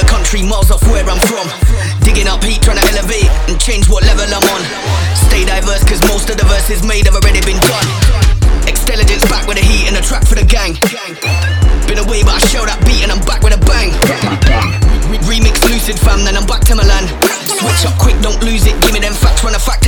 the country, miles off where I'm from. Digging up heat, trying to elevate and change what level I'm on. Stay diverse, cause most of the verses made have already been done. Extelligence back with the heat and a track for the gang. Been away, but I show that beat and I'm back with a bang. Remix lucid fam, then I'm back to Milan. Switch up quick, don't lose it. Give me them facts, run a fact